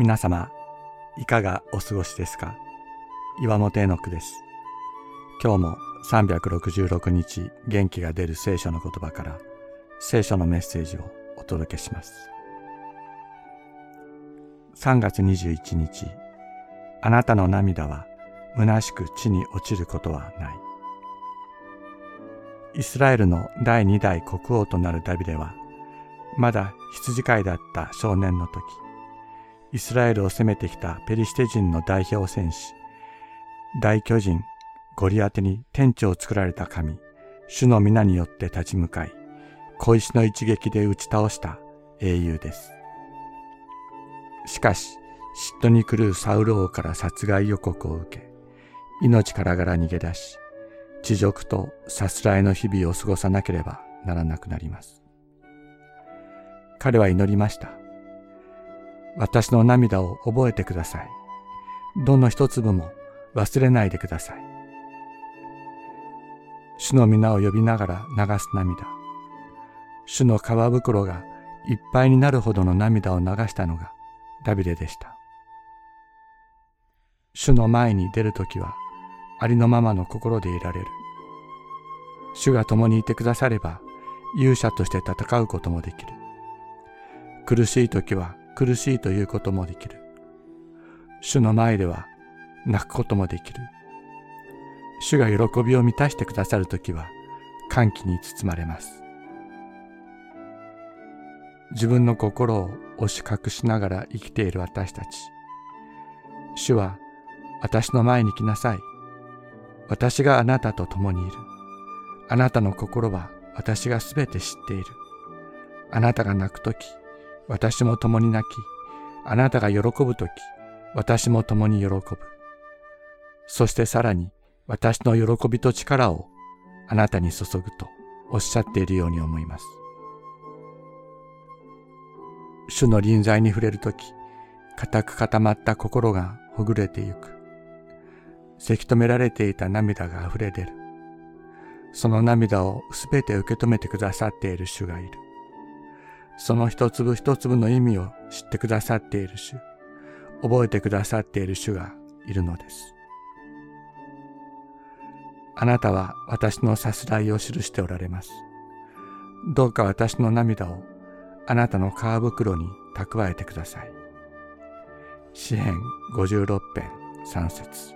皆様、いかがお過ごしですか？岩本絵の句です。今日も366日元気が出る聖書の言葉から聖書のメッセージをお届けします。3月21日、あなたの涙は虚しく地に落ちることはない。イスラエルの第二代国王となるダビデは、まだ羊飼いだった少年の時、イスラエルを攻めてきたペリシテ人の代表戦士、大巨人ゴリアテに天地を作られた神、主の皆によって立ち向かい、小石の一撃で打ち倒した英雄です。しかし、嫉妬に狂うサウル王から殺害予告を受け、命からがら逃げ出し、地獄とさすらいの日々を過ごさなければならなくなります。彼は祈りました。私の涙を覚えてください。どの一粒も忘れないでください。主の皆を呼びながら流す涙。主の皮袋がいっぱいになるほどの涙を流したのがダビデでした。主の前に出るときはありのままの心でいられる。主が共にいてくだされば勇者として戦うこともできる。苦しい時は苦しいということもできる。主の前では泣くこともできる。主が喜びを満たしてくださるときは歓喜に包まれます。自分の心を押し隠しながら生きている私たち。主は私の前に来なさい。私があなたと共にいる。あなたの心は私がすべて知っている。あなたが泣くとき、私も共に泣き、あなたが喜ぶとき、私も共に喜ぶ。そしてさらに、私の喜びと力をあなたに注ぐとおっしゃっているように思います。主の臨在に触れるとき、固く固まった心がほぐれてゆく。せき止められていた涙が溢れ出る。その涙をすべて受け止めてくださっている主がいる。その一粒一粒の意味を知ってくださっている主、覚えてくださっている主がいるのです。あなたは私のさすらいを記しておられます。どうか私の涙をあなたの皮袋に蓄えてください。詩編56編3節